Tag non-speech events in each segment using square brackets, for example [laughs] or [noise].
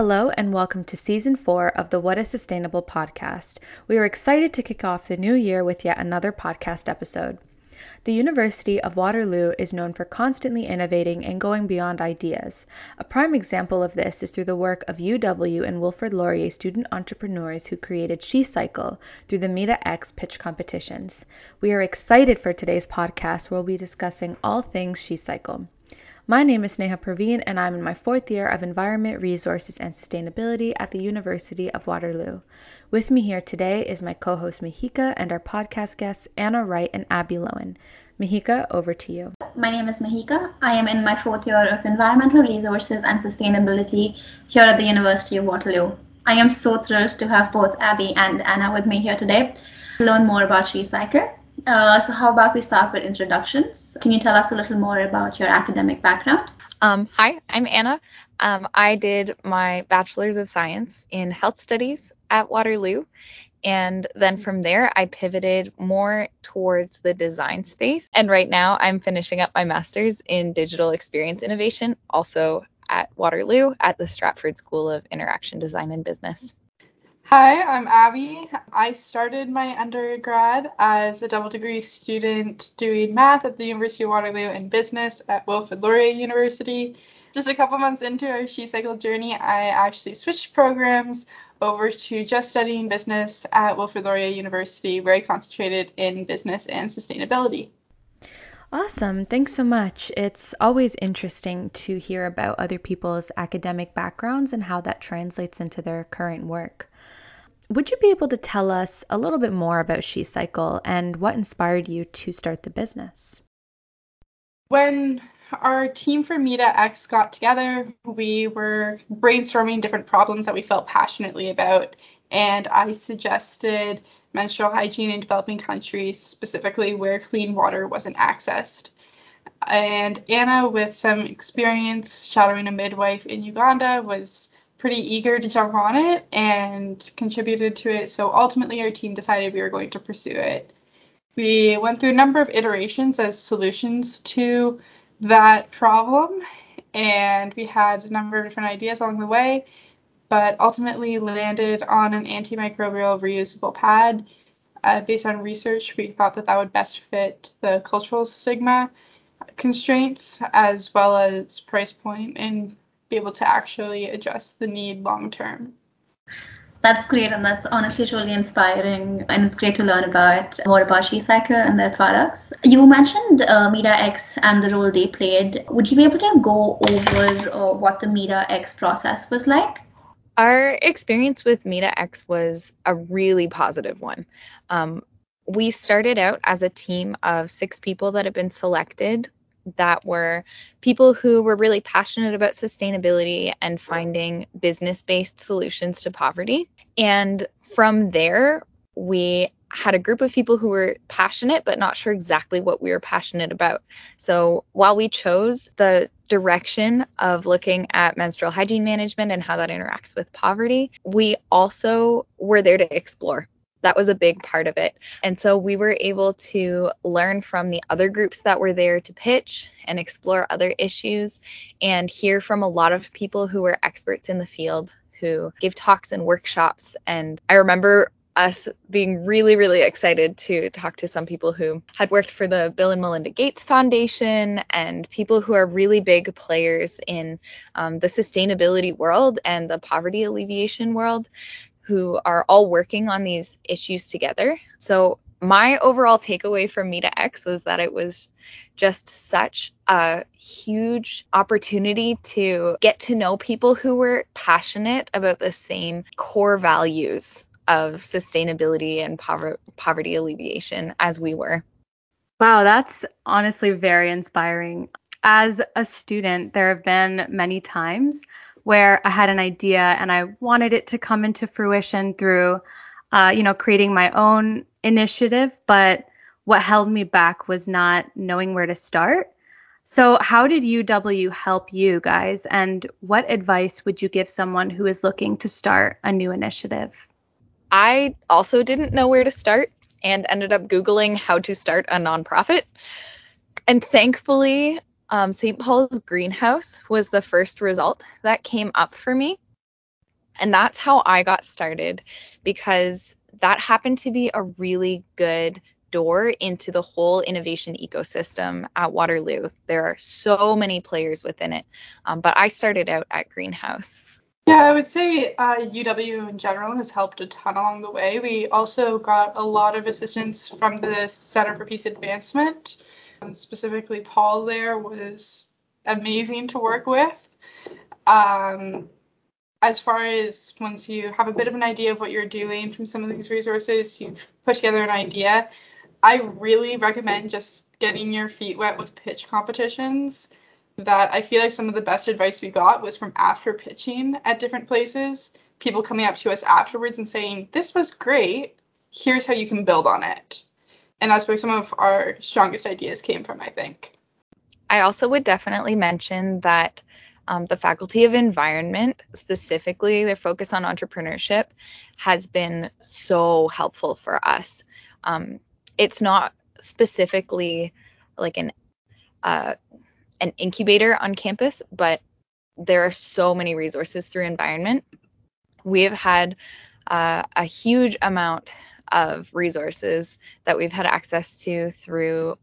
Hello, and welcome to season four of the What is Sustainable podcast. We are excited to kick off the new year with yet another podcast episode. The University of Waterloo is known for constantly innovating and going beyond ideas. A prime example of this is through the work of UW and Wilfrid Laurier student entrepreneurs who created SheCycle through the Meta X pitch competitions. We are excited for today's podcast where we'll be discussing all things SheCycle. My name is Neha Praveen, and I'm in my fourth year of Environment, Resources, and Sustainability at the University of Waterloo. With me here today is my co host Mahika and our podcast guests Anna Wright and Abby Lowen. Mahika, over to you. My name is Mahika. I am in my fourth year of Environmental Resources and Sustainability here at the University of Waterloo. I am so thrilled to have both Abby and Anna with me here today to learn more about SheCycle uh, so how about we start with introductions? Can you tell us a little more about your academic background? Um, hi, I'm Anna. Um, I did my Bachelor's of Science in Health Studies at Waterloo. And then from there, I pivoted more towards the design space. And right now, I'm finishing up my master's in digital experience innovation, also at Waterloo at the Stratford School of Interaction Design and Business. Hi, I'm Abby. I started my undergrad as a double degree student doing math at the University of Waterloo and business at Wilfrid Laurier University. Just a couple months into our SheCycle journey, I actually switched programs over to just studying business at Wilfrid Laurier University, where I concentrated in business and sustainability. Awesome. Thanks so much. It's always interesting to hear about other people's academic backgrounds and how that translates into their current work. Would you be able to tell us a little bit more about SheCycle and what inspired you to start the business? When our team for Meta X got together, we were brainstorming different problems that we felt passionately about. And I suggested menstrual hygiene in developing countries, specifically where clean water wasn't accessed. And Anna, with some experience shadowing a midwife in Uganda, was pretty eager to jump on it and contributed to it. So ultimately, our team decided we were going to pursue it. We went through a number of iterations as solutions to that problem, and we had a number of different ideas along the way, but ultimately landed on an antimicrobial reusable pad. Uh, based on research, we thought that that would best fit the cultural stigma constraints as well as price point and be able to actually address the need long term. That's great, and that's honestly truly inspiring, and it's great to learn about more about SheCycle and their products. You mentioned uh, X and the role they played. Would you be able to go over uh, what the Meta X process was like? Our experience with Meta X was a really positive one. Um, we started out as a team of six people that had been selected that were people who were really passionate about sustainability and finding business based solutions to poverty. And from there, we had a group of people who were passionate but not sure exactly what we were passionate about. So while we chose the direction of looking at menstrual hygiene management and how that interacts with poverty, we also were there to explore that was a big part of it. And so we were able to learn from the other groups that were there to pitch and explore other issues and hear from a lot of people who were experts in the field who gave talks and workshops. And I remember us being really, really excited to talk to some people who had worked for the Bill and Melinda Gates Foundation and people who are really big players in um, the sustainability world and the poverty alleviation world who are all working on these issues together. So my overall takeaway from Meta X was that it was just such a huge opportunity to get to know people who were passionate about the same core values of sustainability and poverty alleviation as we were. Wow, that's honestly very inspiring. As a student, there have been many times where I had an idea and I wanted it to come into fruition through, uh, you know, creating my own initiative. But what held me back was not knowing where to start. So, how did UW help you guys? And what advice would you give someone who is looking to start a new initiative? I also didn't know where to start and ended up Googling how to start a nonprofit. And thankfully, um, St. Paul's Greenhouse was the first result that came up for me. And that's how I got started because that happened to be a really good door into the whole innovation ecosystem at Waterloo. There are so many players within it, um, but I started out at Greenhouse. Yeah, I would say uh, UW in general has helped a ton along the way. We also got a lot of assistance from the Center for Peace Advancement. Um, specifically, Paul there was amazing to work with. Um, as far as once you have a bit of an idea of what you're doing from some of these resources, you've put together an idea. I really recommend just getting your feet wet with pitch competitions. That I feel like some of the best advice we got was from after pitching at different places, people coming up to us afterwards and saying, This was great. Here's how you can build on it. And that's where some of our strongest ideas came from, I think. I also would definitely mention that um, the Faculty of Environment, specifically their focus on entrepreneurship, has been so helpful for us. Um, it's not specifically like an uh, an incubator on campus, but there are so many resources through environment. We have had uh, a huge amount of resources that we've had access to through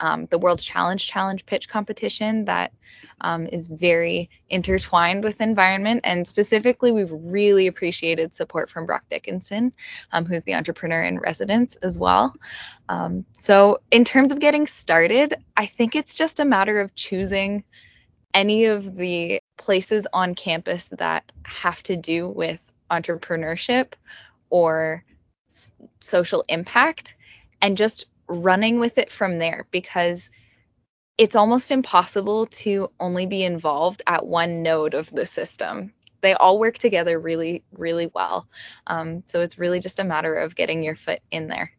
um, the World's Challenge Challenge pitch competition that um, is very intertwined with environment. And specifically, we've really appreciated support from Brock Dickinson, um, who's the entrepreneur in residence as well. Um, so, in terms of getting started, I think it's just a matter of choosing any of the places on campus that have to do with entrepreneurship or social impact and just running with it from there because it's almost impossible to only be involved at one node of the system. They all work together really, really well. Um, so it's really just a matter of getting your foot in there.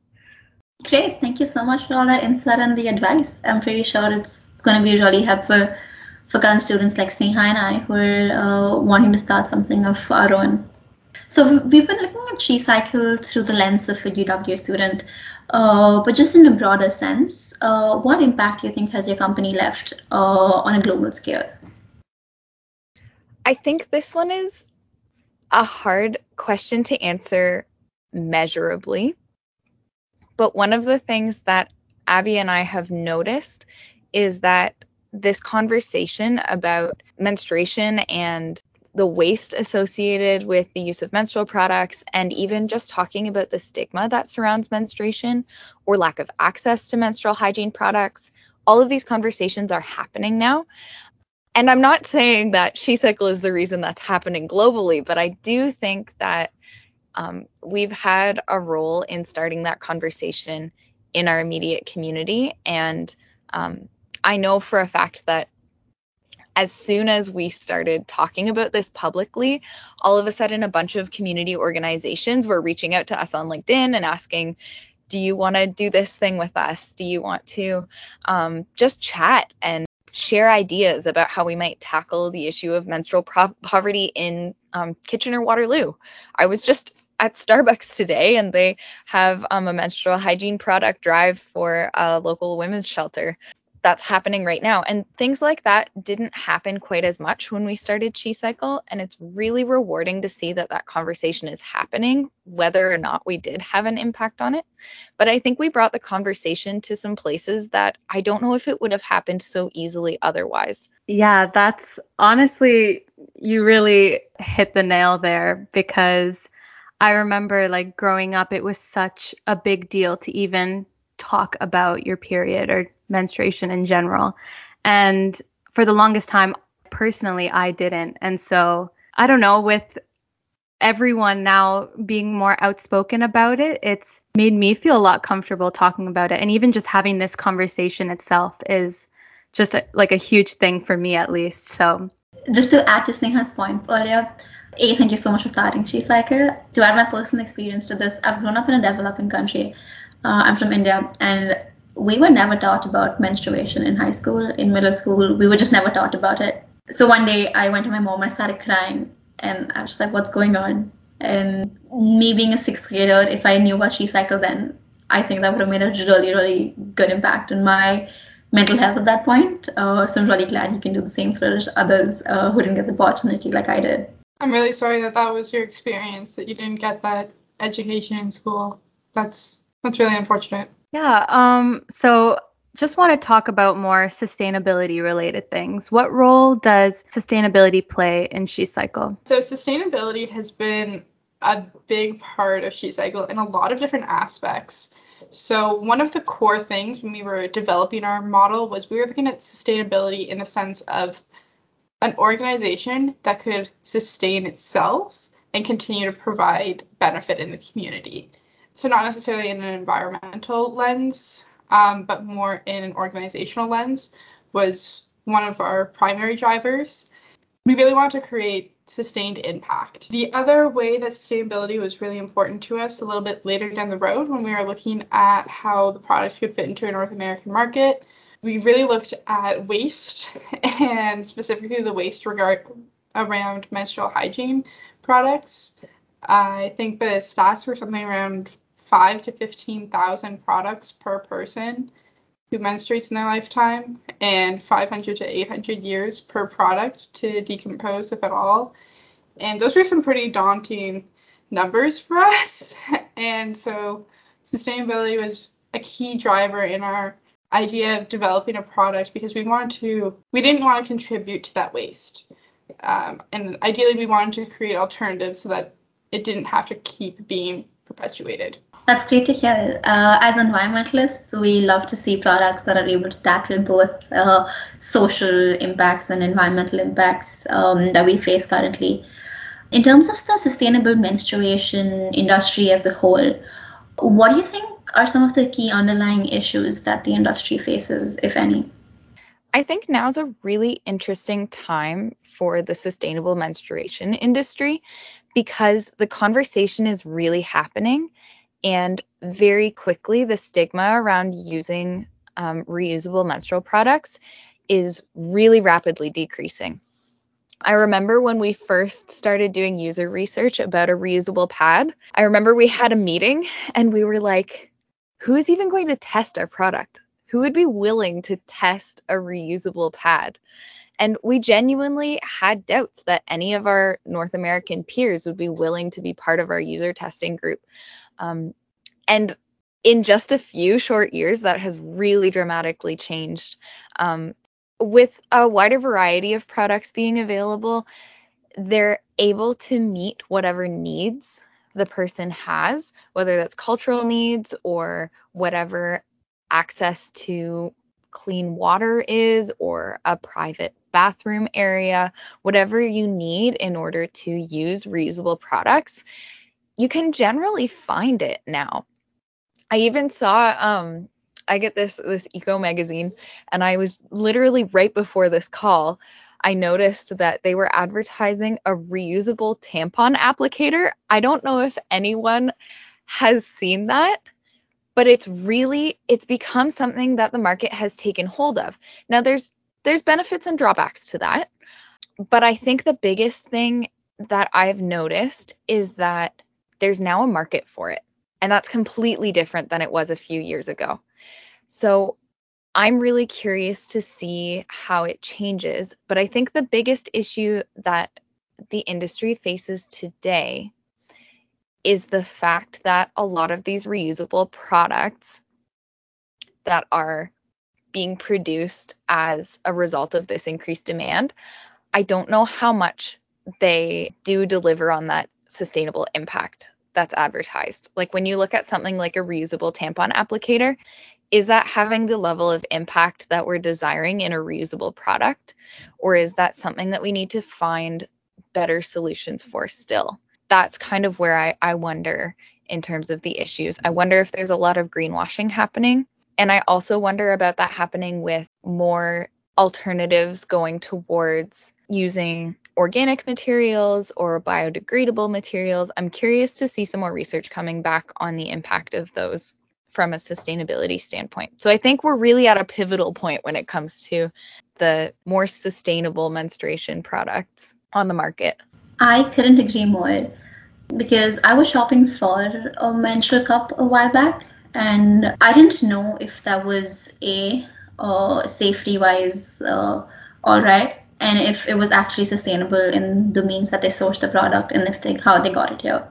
Great. Thank you so much for all that insight and the advice. I'm pretty sure it's going to be really helpful for current students like Sneha and I who are uh, wanting to start something of our own. So we've been looking at SheCycle through the lens of a UW student, uh, but just in a broader sense, uh, what impact do you think has your company left uh, on a global scale? I think this one is a hard question to answer measurably. But one of the things that Abby and I have noticed is that this conversation about menstruation and the waste associated with the use of menstrual products, and even just talking about the stigma that surrounds menstruation or lack of access to menstrual hygiene products. All of these conversations are happening now. And I'm not saying that SheCycle is the reason that's happening globally, but I do think that um, we've had a role in starting that conversation in our immediate community. And um, I know for a fact that as soon as we started talking about this publicly, all of a sudden a bunch of community organizations were reaching out to us on LinkedIn and asking, do you want to do this thing with us? Do you want to um, just chat and share ideas about how we might tackle the issue of menstrual pro- poverty in um, Kitchener Waterloo? I was just at Starbucks today and they have um, a menstrual hygiene product drive for a local women's shelter that's happening right now. And things like that didn't happen quite as much when we started SheCycle. And it's really rewarding to see that that conversation is happening, whether or not we did have an impact on it. But I think we brought the conversation to some places that I don't know if it would have happened so easily otherwise. Yeah, that's honestly, you really hit the nail there because I remember like growing up, it was such a big deal to even talk about your period or menstruation in general. And for the longest time, personally, I didn't. And so I don't know, with everyone now being more outspoken about it, it's made me feel a lot comfortable talking about it. And even just having this conversation itself is just a, like a huge thing for me, at least. So, just to add to Sneha's point earlier, A, thank you so much for starting SheCycle. To add my personal experience to this, I've grown up in a developing country. Uh, I'm from India, and we were never taught about menstruation in high school, in middle school. We were just never taught about it. So one day I went to my mom and I started crying, and I was like, "What's going on?" And me being a sixth grader, if I knew about SheCycle then, I think that would have made a really, really good impact on my mental health at that point. Uh, so I'm really glad you can do the same for others uh, who didn't get the opportunity like I did. I'm really sorry that that was your experience, that you didn't get that education in school. That's that's really unfortunate. Yeah. Um. So just want to talk about more sustainability related things. What role does sustainability play in SheCycle? So sustainability has been a big part of SheCycle in a lot of different aspects. So one of the core things when we were developing our model was we were looking at sustainability in the sense of an organization that could sustain itself and continue to provide benefit in the community. So not necessarily in an environmental lens, um, but more in an organizational lens was one of our primary drivers. We really want to create sustained impact. The other way that sustainability was really important to us a little bit later down the road when we were looking at how the product could fit into a North American market, we really looked at waste [laughs] and specifically the waste regard around menstrual hygiene products. I think the stats were something around five to fifteen thousand products per person who menstruates in their lifetime and 500 to 800 years per product to decompose, if at all. And those were some pretty daunting numbers for [laughs] us. And so sustainability was a key driver in our idea of developing a product because we wanted to, we didn't want to contribute to that waste. Um, and ideally, we wanted to create alternatives so that it didn't have to keep being perpetuated. That's great to hear. Uh, as environmentalists, we love to see products that are able to tackle both uh, social impacts and environmental impacts um, that we face currently. In terms of the sustainable menstruation industry as a whole, what do you think are some of the key underlying issues that the industry faces, if any? I think now's a really interesting time for the sustainable menstruation industry because the conversation is really happening and very quickly, the stigma around using um, reusable menstrual products is really rapidly decreasing. I remember when we first started doing user research about a reusable pad, I remember we had a meeting and we were like, who is even going to test our product? Who would be willing to test a reusable pad? And we genuinely had doubts that any of our North American peers would be willing to be part of our user testing group. Um, and in just a few short years, that has really dramatically changed. Um, with a wider variety of products being available, they're able to meet whatever needs the person has, whether that's cultural needs or whatever access to clean water is or a private bathroom area, whatever you need in order to use reusable products, you can generally find it now. I even saw um I get this this eco magazine and I was literally right before this call I noticed that they were advertising a reusable tampon applicator. I don't know if anyone has seen that, but it's really it's become something that the market has taken hold of. Now there's there's benefits and drawbacks to that, but I think the biggest thing that I've noticed is that there's now a market for it. And that's completely different than it was a few years ago. So I'm really curious to see how it changes. But I think the biggest issue that the industry faces today is the fact that a lot of these reusable products that are being produced as a result of this increased demand, I don't know how much they do deliver on that sustainable impact that's advertised. Like when you look at something like a reusable tampon applicator, is that having the level of impact that we're desiring in a reusable product? Or is that something that we need to find better solutions for still? That's kind of where I, I wonder in terms of the issues. I wonder if there's a lot of greenwashing happening. And I also wonder about that happening with more alternatives going towards using organic materials or biodegradable materials. I'm curious to see some more research coming back on the impact of those from a sustainability standpoint. So I think we're really at a pivotal point when it comes to the more sustainable menstruation products on the market. I couldn't agree more because I was shopping for a menstrual cup a while back and I didn't know if that was a uh, safety wise uh, all right and if it was actually sustainable in the means that they sourced the product and if they how they got it here.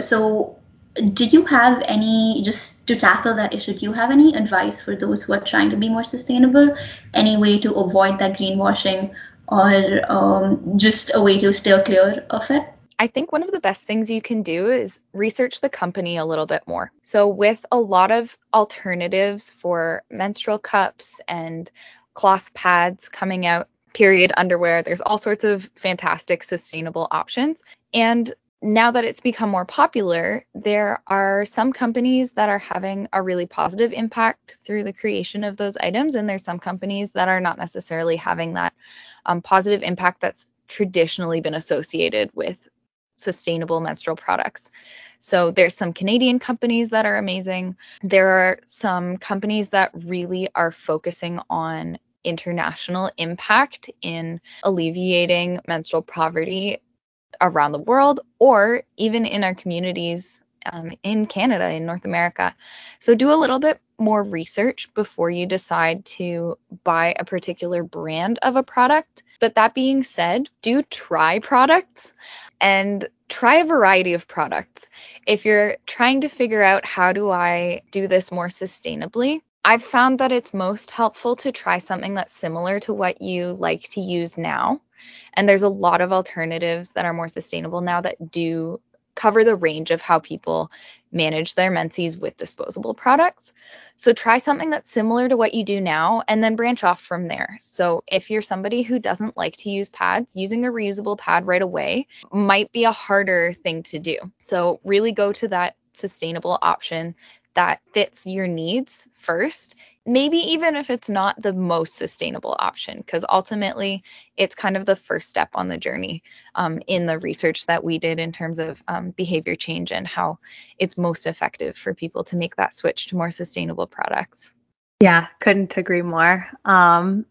So do you have any just to tackle that issue do you have any advice for those who are trying to be more sustainable any way to avoid that greenwashing or um, just a way to steer clear of it I think one of the best things you can do is research the company a little bit more. So, with a lot of alternatives for menstrual cups and cloth pads coming out, period underwear, there's all sorts of fantastic sustainable options. And now that it's become more popular, there are some companies that are having a really positive impact through the creation of those items, and there's some companies that are not necessarily having that um, positive impact that's traditionally been associated with sustainable menstrual products. So there's some Canadian companies that are amazing. There are some companies that really are focusing on international impact in alleviating menstrual poverty around the world or even in our communities um, in Canada, in North America. So do a little bit more research before you decide to buy a particular brand of a product. But that being said, do try products and try a variety of products. If you're trying to figure out how do I do this more sustainably, I've found that it's most helpful to try something that's similar to what you like to use now and there's a lot of alternatives that are more sustainable now that do cover the range of how people manage their menses with disposable products. So try something that's similar to what you do now and then branch off from there. So if you're somebody who doesn't like to use pads, using a reusable pad right away might be a harder thing to do. So really go to that sustainable option that fits your needs first maybe even if it's not the most sustainable option, because ultimately it's kind of the first step on the journey um, in the research that we did in terms of um, behavior change and how it's most effective for people to make that switch to more sustainable products. Yeah, couldn't agree more. Um,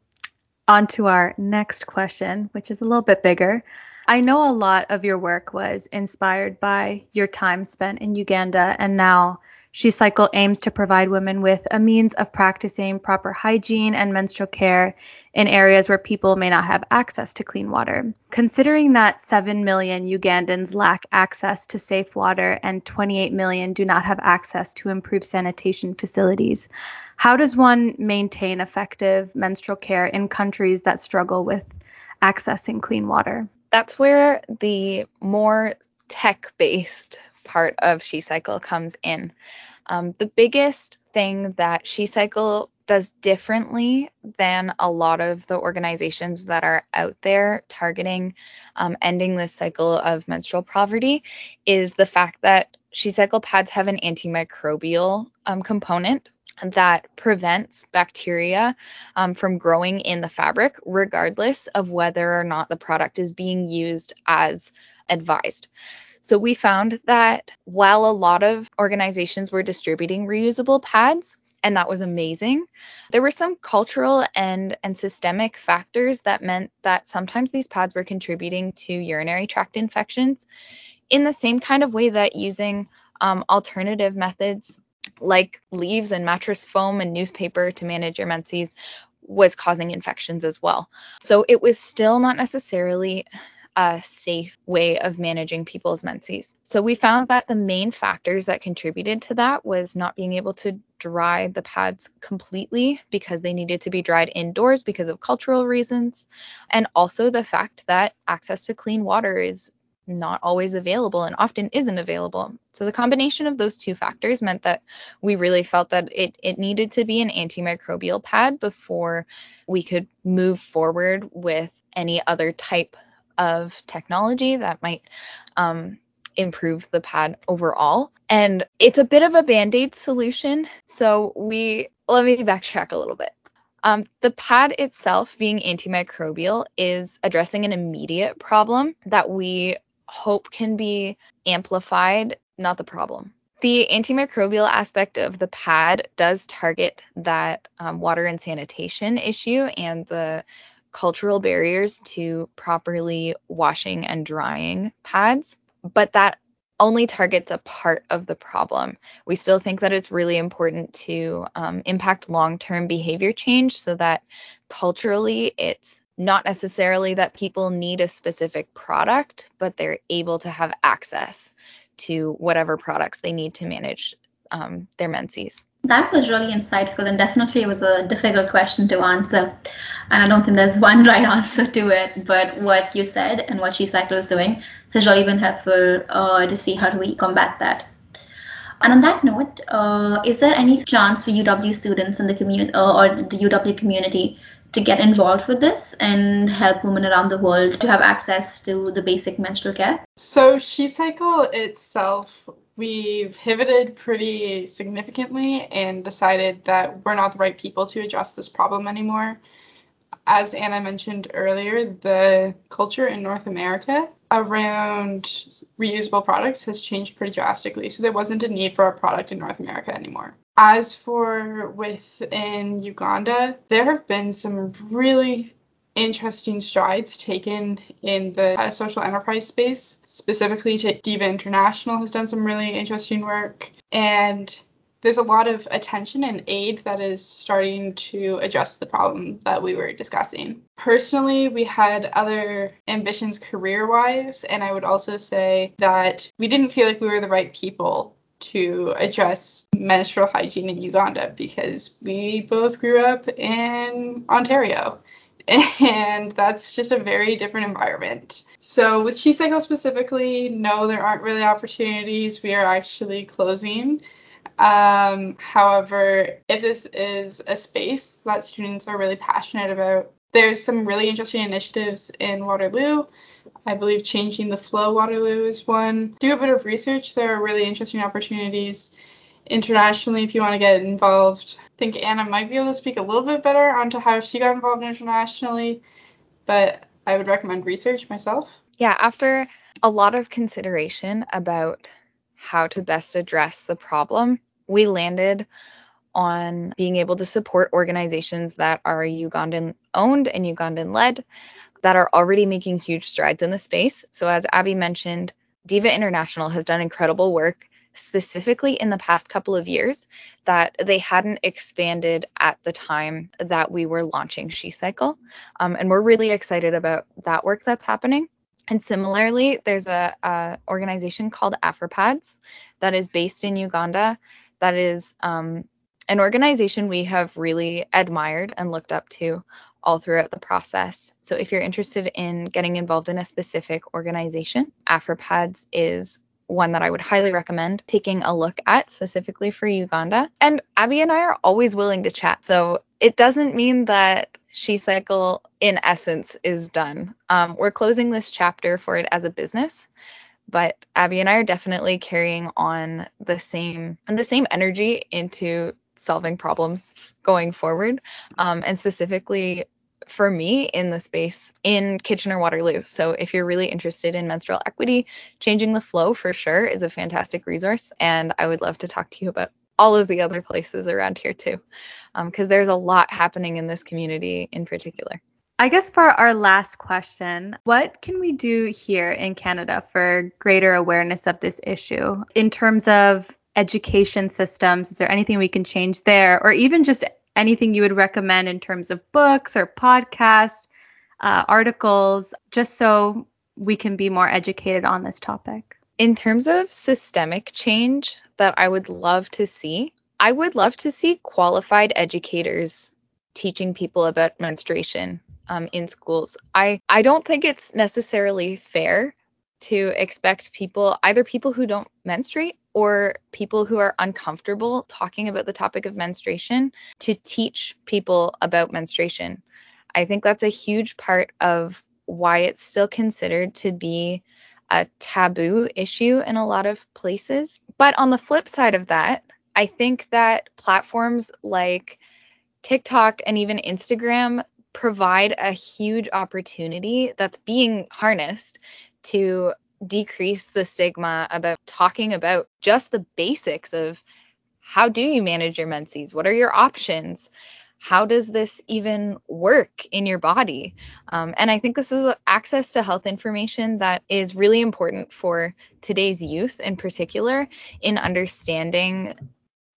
on to our next question, which is a little bit bigger. I know a lot of your work was inspired by your time spent in Uganda and now SheCycle aims to provide women with a means of practicing proper hygiene and menstrual care in areas where people may not have access to clean water. Considering that 7 million Ugandans lack access to safe water and 28 million do not have access to improved sanitation facilities, how does one maintain effective menstrual care in countries that struggle with accessing clean water? That's where the more tech based part of SheCycle comes in. Um, the biggest thing that SheCycle does differently than a lot of the organizations that are out there targeting um, ending this cycle of menstrual poverty is the fact that SheCycle pads have an antimicrobial um, component that prevents bacteria um, from growing in the fabric, regardless of whether or not the product is being used as advised. So we found that while a lot of organizations were distributing reusable pads, and that was amazing. There were some cultural and and systemic factors that meant that sometimes these pads were contributing to urinary tract infections in the same kind of way that using um, alternative methods like leaves and mattress foam and newspaper to manage your menses was causing infections as well. So it was still not necessarily a safe way of managing people's menses. So we found that the main factors that contributed to that was not being able to dry the pads completely because they needed to be dried indoors because of cultural reasons, and also the fact that access to clean water is not always available and often isn't available. So the combination of those two factors meant that we really felt that it it needed to be an antimicrobial pad before we could move forward with any other type of technology that might um, improve the pad overall. And it's a bit of a band aid solution. So we, let me backtrack a little bit. Um, the pad itself, being antimicrobial, is addressing an immediate problem that we hope can be amplified, not the problem. The antimicrobial aspect of the pad does target that um, water and sanitation issue and the cultural barriers to properly washing and drying pads, but that only targets a part of the problem. We still think that it's really important to um, impact long term behavior change so that culturally it's not necessarily that people need a specific product, but they're able to have access to whatever products they need to manage um, their menses. That was really insightful and definitely it was a difficult question to answer. And I don't think there's [laughs] one right answer to it, but what you said and what SheCycle is doing has really been helpful uh, to see how do we combat that. And on that note, uh, is there any chance for UW students in the community uh, or the UW community to get involved with this and help women around the world to have access to the basic menstrual care? So, SheCycle itself, we've pivoted pretty significantly and decided that we're not the right people to address this problem anymore. As Anna mentioned earlier, the culture in North America around reusable products has changed pretty drastically. So there wasn't a need for a product in North America anymore. As for within Uganda, there have been some really interesting strides taken in the social enterprise space. Specifically, Diva International has done some really interesting work, and there's a lot of attention and aid that is starting to address the problem that we were discussing. Personally, we had other ambitions career wise, and I would also say that we didn't feel like we were the right people to address menstrual hygiene in Uganda because we both grew up in Ontario. [laughs] And that's just a very different environment. So, with SheCycle specifically, no, there aren't really opportunities. We are actually closing. Um, however, if this is a space that students are really passionate about, there's some really interesting initiatives in Waterloo I believe changing the flow Waterloo is one. Do a bit of research. There are really interesting opportunities internationally if you want to get involved. I think Anna might be able to speak a little bit better onto how she got involved internationally, but I would recommend research myself. Yeah, after a lot of consideration about how to best address the problem, we landed on being able to support organizations that are Ugandan owned and Ugandan led that are already making huge strides in the space. So, as Abby mentioned, Diva International has done incredible work specifically in the past couple of years that they hadn't expanded at the time that we were launching SheCycle. Um, and we're really excited about that work that's happening. And similarly, there's a, a organization called AFRIpads that is based in Uganda that is um, an organization we have really admired and looked up to all throughout the process. So if you're interested in getting involved in a specific organization, AFRIpads is one that I would highly recommend taking a look at specifically for Uganda. And Abby and I are always willing to chat. So it doesn't mean that SheCycle in essence is done. Um, we're closing this chapter for it as a business, but Abby and I are definitely carrying on the same and the same energy into solving problems going forward, um, and specifically for me in the space in Kitchener Waterloo. So if you're really interested in menstrual equity, changing the flow for sure is a fantastic resource, and I would love to talk to you about all of the other places around here too, because um, there's a lot happening in this community in particular. I guess for our last question, what can we do here in Canada for greater awareness of this issue in terms of education systems? Is there anything we can change there, or even just anything you would recommend in terms of books or podcasts, uh, articles, just so we can be more educated on this topic? In terms of systemic change that I would love to see, I would love to see qualified educators teaching people about menstruation um, in schools. I, I don't think it's necessarily fair to expect people, either people who don't menstruate or people who are uncomfortable talking about the topic of menstruation, to teach people about menstruation. I think that's a huge part of why it's still considered to be a taboo issue in a lot of places. But on the flip side of that, I think that platforms like TikTok and even Instagram provide a huge opportunity that's being harnessed to decrease the stigma about talking about just the basics of how do you manage your menses? What are your options? How does this even work in your body? Um, and I think this is access to health information that is really important for today's youth in particular in understanding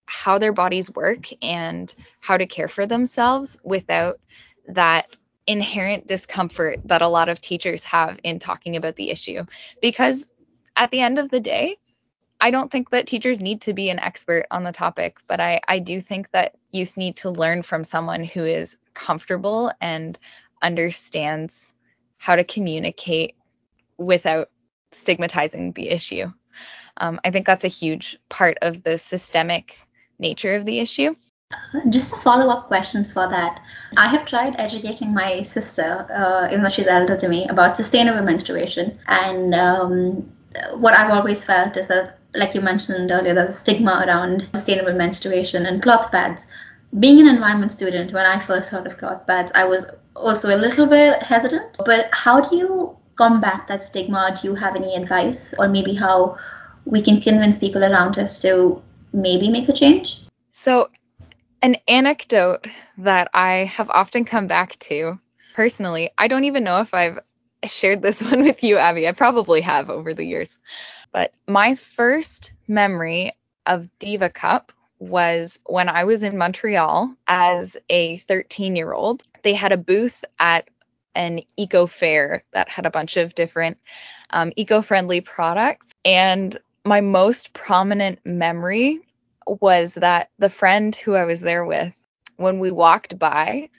how their bodies work and how to care for themselves without that inherent discomfort that a lot of teachers have in talking about the issue because at the end of the day I don't think that teachers need to be an expert on the topic, but I, I do think that youth need to learn from someone who is comfortable and understands how to communicate without stigmatizing the issue. Um, I think that's a huge part of the systemic nature of the issue. Just a follow up question for that. I have tried educating my sister, uh, even though she's elder to me, about sustainable menstruation. And um, what I've always felt is that like you mentioned earlier, there's a stigma around sustainable menstruation and cloth pads. Being an environment student, when I first heard of cloth pads, I was also a little bit hesitant. But how do you combat that stigma? Do you have any advice, or maybe how we can convince people around us to maybe make a change? So, an anecdote that I have often come back to personally, I don't even know if I've shared this [laughs] one with you, Abby. I probably have over the years. But my first memory of Diva Cup was when I was in Montreal as a 13 year old. They had a booth at an eco fair that had a bunch of different um, eco friendly products. And my most prominent memory was that the friend who I was there with, when we walked by,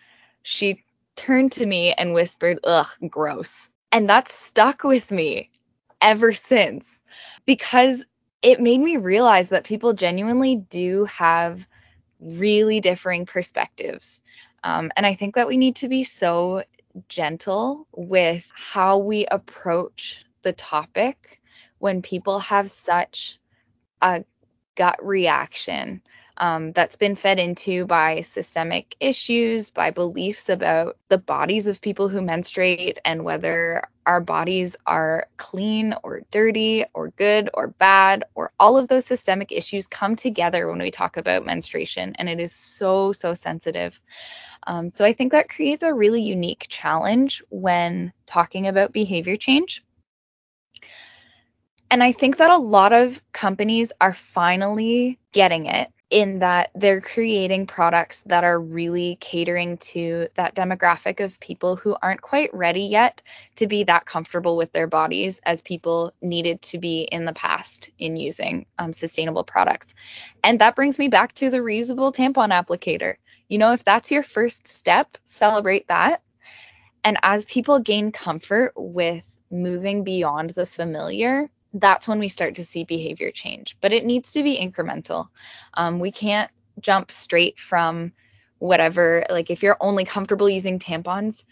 she turned to me and whispered, ugh, gross. And that stuck with me ever since because it made me realize that people genuinely do have really differing perspectives. Um, and I think that we need to be so gentle with how we approach the topic when people have such a gut reaction um, that's been fed into by systemic issues, by beliefs about the bodies of people who menstruate and whether our bodies are clean or dirty or good or bad, or all of those systemic issues come together when we talk about menstruation. And it is so, so sensitive. Um, so I think that creates a really unique challenge when talking about behavior change. And I think that a lot of companies are finally getting it in that they're creating products that are really catering to that demographic of people who aren't quite ready yet to be that comfortable with their bodies as people needed to be in the past in using um, sustainable products. And that brings me back to the reusable tampon applicator. You know, if that's your first step, celebrate that. And as people gain comfort with moving beyond the familiar, that's when we start to see behavior change. But it needs to be incremental. Um, we can't jump straight from whatever, like if you're only comfortable using tampons,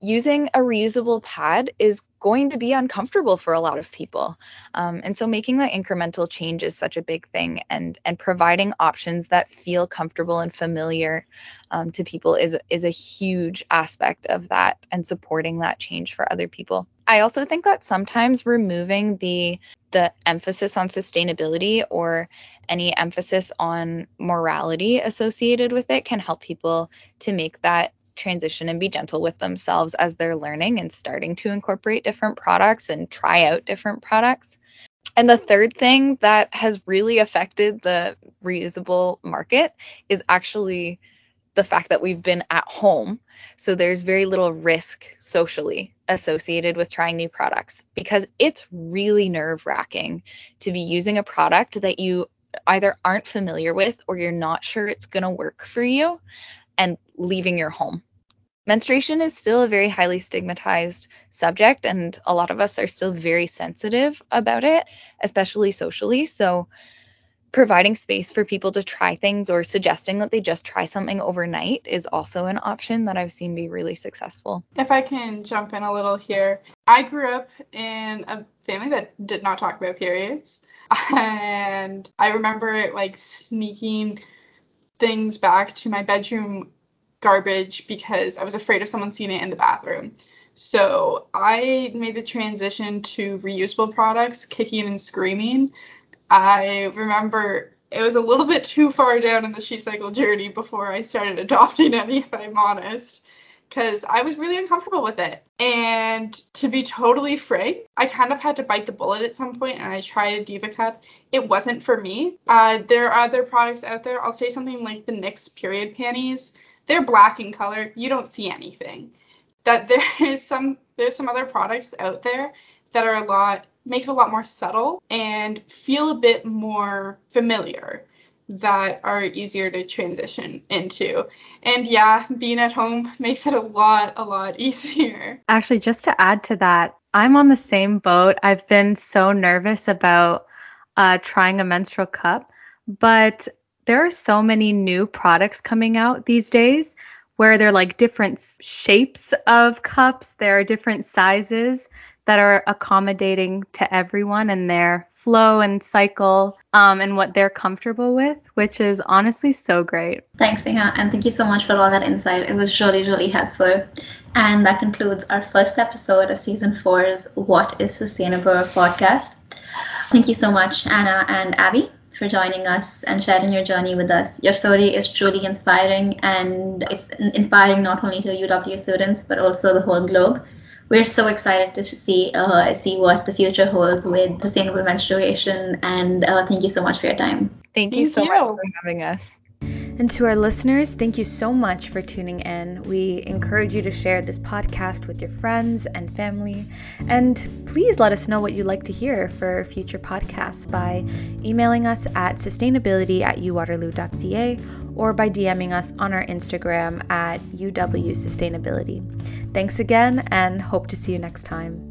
using a reusable pad is going to be uncomfortable for a lot of people. Um, and so making that incremental change is such a big thing and and providing options that feel comfortable and familiar um, to people is is a huge aspect of that and supporting that change for other people. I also think that sometimes removing the the emphasis on sustainability or any emphasis on morality associated with it can help people to make that transition and be gentle with themselves as they're learning and starting to incorporate different products and try out different products. And the third thing that has really affected the reusable market is actually the fact that we've been at home. So there's very little risk socially associated with trying new products because it's really nerve wracking to be using a product that you either aren't familiar with or you're not sure it's going to work for you and leaving your home menstruation is still a very highly stigmatized subject, and a lot of us are still very sensitive about it, especially socially. So, providing space for people to try things or suggesting that they just try something overnight is also an option that I've seen be really successful. If I can jump in a little here, I grew up in a family that did not talk about periods. [laughs] And I remember like sneaking things back to my bedroom garbage because I was afraid of someone seeing it in the bathroom. So I made the transition to reusable products, kicking and screaming. I remember it was a little bit too far down in the SheCycle journey before I started adopting any, if I'm honest, because I was really uncomfortable with it. And to be totally frank, I kind of had to bite the bullet at some point and I tried a Diva Cup. It wasn't for me. Uh, there are other products out there. I'll say something like the Knix period panties they're black in color. You don't see anything. that there [laughs] is some there's some other products out there that are a lot make it a lot more subtle and feel a bit more familiar that are easier to transition into. And yeah, being at home [laughs] makes it a lot, a lot [laughs] easier. Actually, just to add to that, I'm on the same boat. I've been so nervous about uh, trying a menstrual cup, but there are so many new products coming out these days where they're like different shapes of cups, there are different sizes that are accommodating to everyone and their flow and cycle um, and what they're comfortable with, which is honestly so great. Thanks, Neha, and thank you so much for all that insight. It was really, really helpful. And that concludes our first episode of season four's What is Sustainable podcast. Thank you so much, Anna and Abby, for joining us and sharing your journey with us. Your story is truly inspiring, and it's inspiring not only to UW students but also the whole globe we're so excited to see uh, see what the future holds with sustainable menstruation. And uh, thank you so much for your time. Thank, thank you so you. much for having us. And to our listeners, thank you so much for tuning in. We encourage you to share this podcast with your friends and family. And please let us know what you'd like to hear for future podcasts by emailing us at sustainability at uwaterloo.ca or by DMing us on our Instagram at UW Sustainability. Thanks again and hope to see you next time.